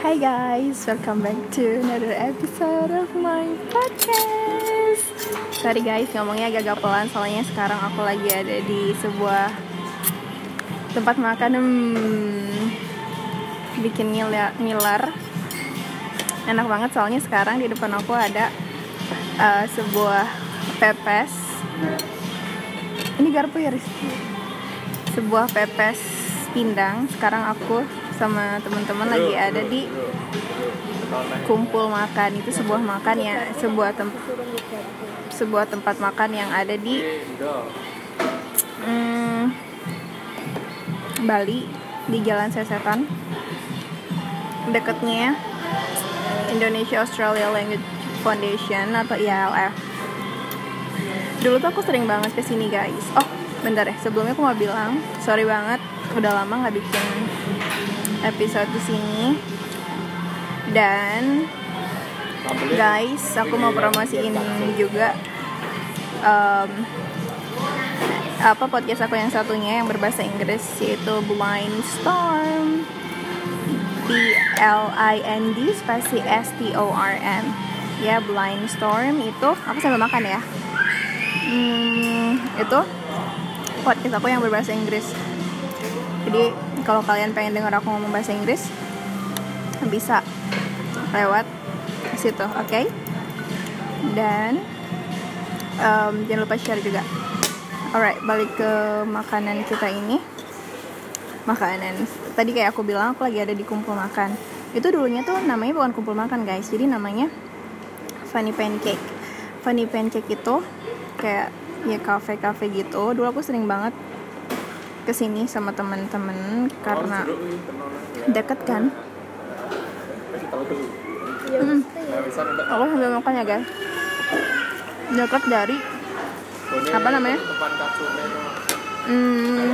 Hi guys, welcome back to another episode of my podcast. Sorry guys, ngomongnya agak pelan soalnya sekarang aku lagi ada di sebuah tempat makan hmm, bikin ngiler, ngiler. Enak banget soalnya sekarang di depan aku ada uh, sebuah pepes. Ini garpu ya Rizky? Sebuah pepes pindang. Sekarang aku sama teman-teman lagi ada di kumpul makan. Itu sebuah makan ya sebuah tempat sebuah tempat makan yang ada di hmm, Bali di Jalan Sesetan. Dekatnya Indonesia Australia Language Foundation atau ILF dulu tuh aku sering banget ke sini guys. Oh bentar ya sebelumnya aku mau bilang sorry banget udah lama nggak bikin episode di sini. Dan guys aku mau promosiin juga. Um, apa podcast aku yang satunya yang berbahasa Inggris yaitu Blind Storm. B L I N D spasi S T O R M. Ya Blind Storm itu aku sambil makan ya. Hmm, itu podcast aku yang berbahasa Inggris. Jadi kalau kalian pengen dengar aku ngomong bahasa Inggris bisa lewat situ oke? Okay? dan um, jangan lupa share juga. Alright balik ke makanan kita ini. Makanan. Tadi kayak aku bilang aku lagi ada di kumpul makan. Itu dulunya tuh namanya bukan kumpul makan guys. Jadi namanya funny pancake. Funny pancake itu kayak ya kafe kafe gitu. Dulu aku sering banget ke sini sama temen-temen karena deket kan? Hmm. aku sambil makan ya guys. Deket dari apa namanya? hmm,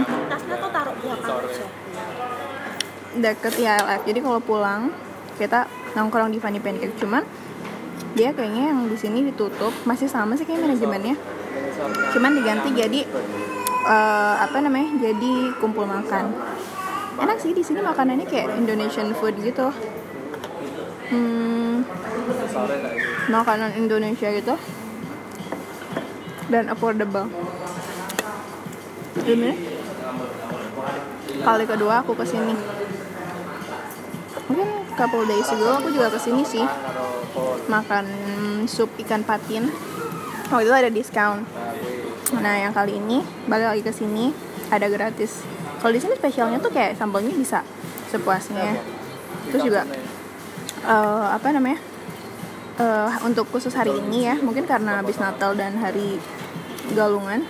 deket ILF jadi kalau pulang kita nongkrong di Funny Pancake. Cuman dia kayaknya yang di sini ditutup. Masih sama sih kayak manajemennya. Cuman diganti jadi uh, apa namanya jadi kumpul makan. Enak sih di sini makanannya kayak Indonesian food gitu. Hmm, makanan Indonesia gitu. Dan affordable. Ini kali kedua aku ke sini. Mungkin couple days ago aku juga ke sini sih. Makan sup ikan patin. Waktu itu ada diskon nah yang kali ini balik lagi ke sini ada gratis. Kalau di sini spesialnya tuh kayak sambalnya bisa sepuasnya. Terus juga uh, apa namanya uh, untuk khusus hari ini ya mungkin karena habis Natal dan hari Galungan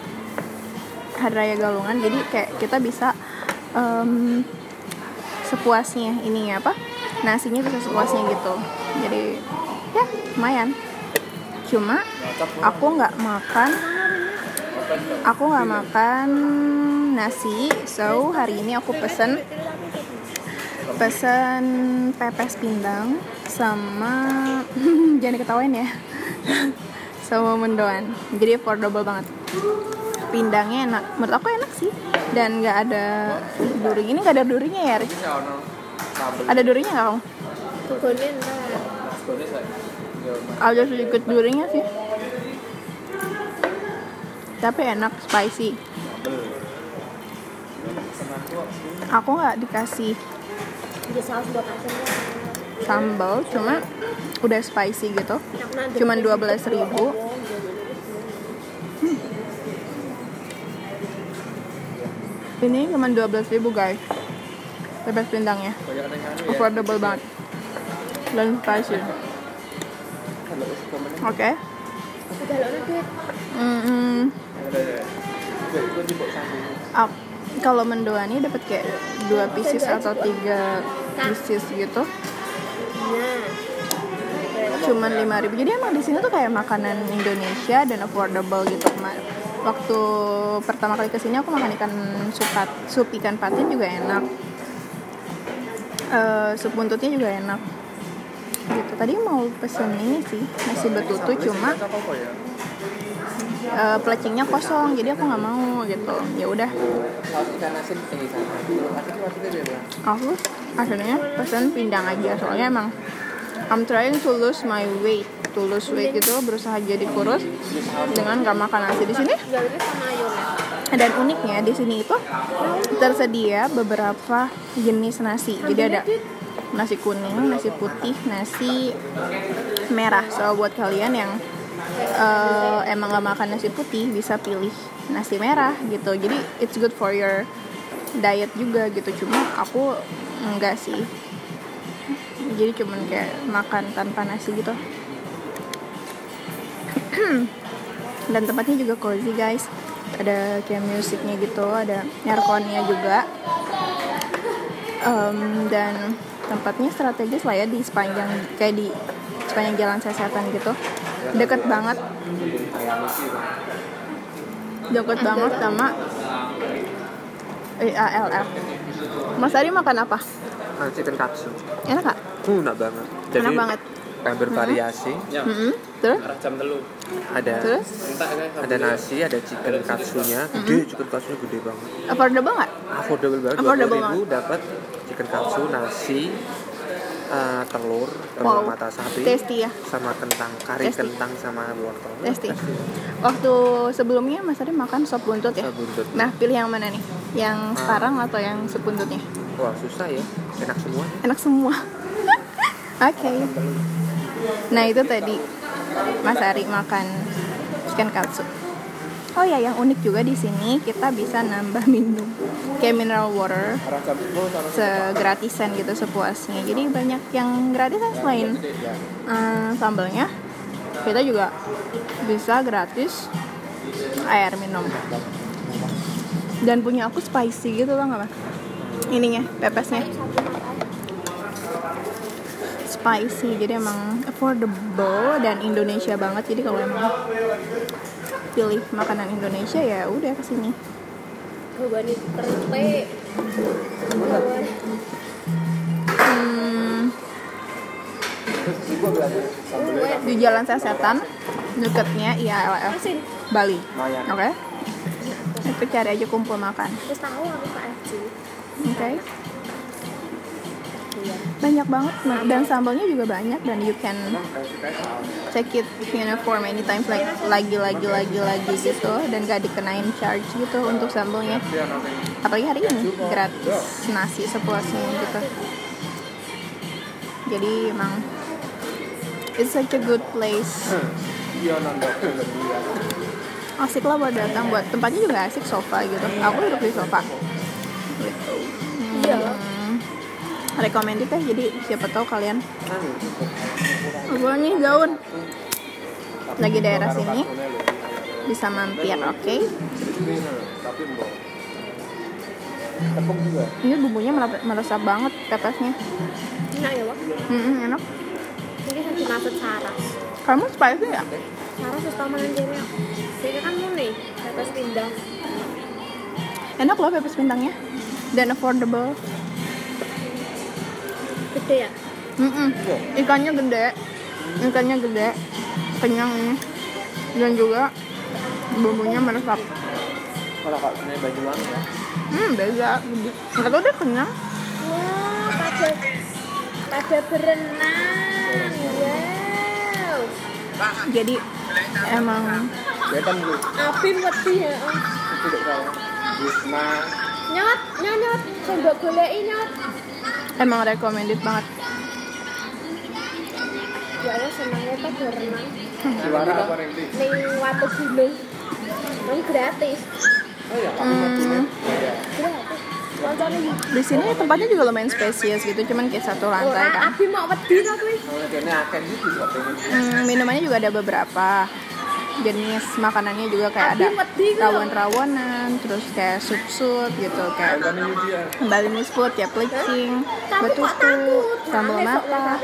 hari raya Galungan jadi kayak kita bisa um, sepuasnya ini apa nasinya bisa sepuasnya gitu. Jadi ya lumayan. Cuma aku nggak makan aku nggak makan nasi so hari ini aku pesen. Pesen pepes pindang sama jangan ketawain ya. Sama mendoan. Jadi affordable banget. Pindangnya enak. Menurut aku enak sih. Dan nggak ada durinya ini nggak ada durinya ya Rick? ada durinya nggak kamu ada sedikit durinya sih tapi enak spicy. Aku nggak dikasih sambal cuma udah spicy gitu. Cuman 12 ribu. Hmm. ini cuman 12 ribu guys. Bebas pindangnya. Affordable banget. Dan spicy. Oke. Okay. mm Uh, kalau mendoani dapat kayak dua pieces atau tiga pieces gitu. Cuman lima ribu. Jadi emang di sini tuh kayak makanan Indonesia dan affordable gitu. Waktu pertama kali ke sini aku makan ikan supat sup ikan patin juga enak. Uh, sup buntutnya juga enak. Gitu. Tadi mau pesen ini sih nasi betutu cuma uh, plecingnya kosong jadi aku nggak mau gitu. Ya udah. Aku akhirnya pesan pindang aja soalnya emang I'm trying to lose my weight to lose weight gitu berusaha jadi kurus dengan gak makan nasi di sini. Dan uniknya di sini itu tersedia beberapa jenis nasi. Jadi ada nasi kuning nasi putih nasi merah. So buat kalian yang eh, emang gak makan nasi putih bisa pilih nasi merah gitu. Jadi it's good for your diet juga gitu. Cuma aku enggak sih. Jadi cuman kayak makan tanpa nasi gitu. Dan tempatnya juga cozy guys. Ada kayak musiknya gitu ada airconnya juga. Em, dan tempatnya strategis lah ya di sepanjang kayak di sepanjang jalan Sesetan gitu deket banget deket banget sama IALF Mas Ari makan apa? Ah, chicken katsu. Enak gak? Uh, enak banget. Jadi Enak banget. kayak bervariasi. Mm-mm. Terus? jam telu Ada Terus? ada nasi, ada chicken katsunya. Gede, chicken katsunya gede banget. Affordable gak? Affordable banget. Affordable ribu dapat chicken katsu, nasi, eh, telur, telur Wow. mata sapi, Tasty ya? sama kentang, kari Tasty. kentang sama wortel. Tasty. Waktu sebelumnya Mas Ari makan sop buntut ya? Sop buntut. Nah, pilih yang mana nih? Yang sekarang atau yang sup buntutnya? Wah susah ya, enak semua. Enak semua. Oke. Nah, itu tadi Mas Ari makan chicken katsu. Oh ya, yang unik juga di sini kita bisa nambah minum kayak mineral water segratisan gitu sepuasnya. Jadi banyak yang gratisan selain eh, sambalnya. Kita juga bisa gratis air minum. Dan punya aku spicy gitu loh nggak? Ininya, pepesnya spicy jadi emang affordable dan Indonesia banget jadi kalau emang pilih makanan Indonesia ya udah ke sini Gawan itu terpe. Hmm, di Jalan Sasetan deketnya IALF. Bali. Oke? Itu cari aja kumpul makan. Terus tahu aku Pak Aji. Oke banyak banget dan sambalnya juga banyak dan you can check it you know for many times like lagi lagi lagi lagi gitu. Dan gak dikenain charge gitu untuk sambalnya. Apalagi hari ini gratis nasi sepuasnya gitu. Jadi emang it's such a good place. Asik lah buat datang buat tempatnya juga asik sofa gitu. Aku duduk di sofa. Gitu. Iya. Hmm, recommended ya jadi siapa tahu kalian. Apa nih gaun. Lagi daerah sini. Bisa mampir oke? Ini bumbunya mere- meresap banget pepesnya Enak ya, Wak. Mm-mm, enak. Ini satu maksud Saras. kamu spicy ya? Saras tau mangan dhewe. Ini kan mune, atas pindang. enak loh pepes bintangnya dan affordable Gede ya? Mm-mm. ikannya gede ikannya gede kenyang ini dan juga bumbunya meresap Kalau kak ini baju wangi ya. hmm beda nggak tau deh kenyang Wah, pada pada berenang. Wow. jadi emang Kelihatan gue. Abim wedi ya. Itu dek saya. Wisma. Nyot, nyot, saya mbok goleki nyot. Emang recommended banget Ya Allah senangnya tuh berenang Suara apa nanti? ning watu gunung. Nang gratis. Oh ya, Hmm, Gratis. Koncone di sini tempatnya juga lumayan spesies gitu cuman kayak satu lantai kan Abim mau wedi kuwi. Dia akan gitu. Hmm, minumannya juga ada beberapa jenis makanannya juga kayak ada kok. rawon-rawonan terus kayak sup-sup gitu kayak Balinese food ya. Plecing betutu sambal mata.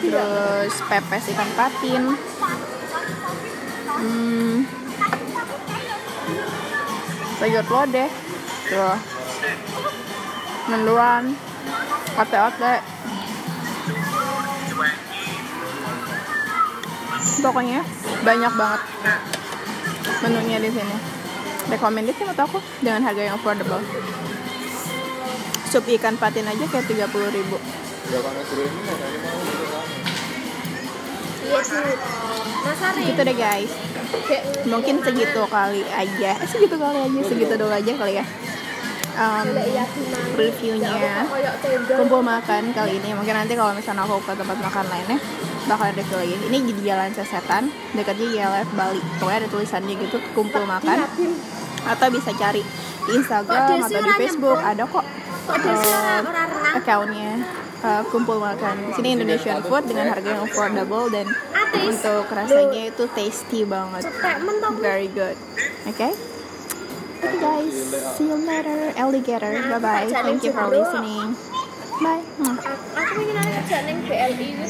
terus pepes ikan patin. Hmm, sayur lodeh tuh. Mendoan ote-ote pokoknya banyak banget menunya di sini. Recommended sih menurut aku dengan harga yang affordable. Sup ikan patin aja kayak 30 ribu. Iya gitu deh guys. Kayak mungkin segitu kali aja. Eh, segitu kali aja segitu dulu aja kali ya. Um, iya reviewnya. Kumpul makan kali ini. Mungkin nanti kalau misalnya aku ke tempat makan lainnya bakal ada lagi. Ini di jalan sesetan dekatnya YLF Bali. Pokoknya ada tulisannya gitu kumpul makan. atau bisa cari di Instagram atau di Facebook. Ada kok renang? accountnya. Uh, kumpul makan. Di sini Indonesian food dengan harga yang affordable dan Atis. untuk rasanya itu tasty banget. very good. Okay? Okay guys, see you later, alligator. Bye bye. Thank you for listening. Bye.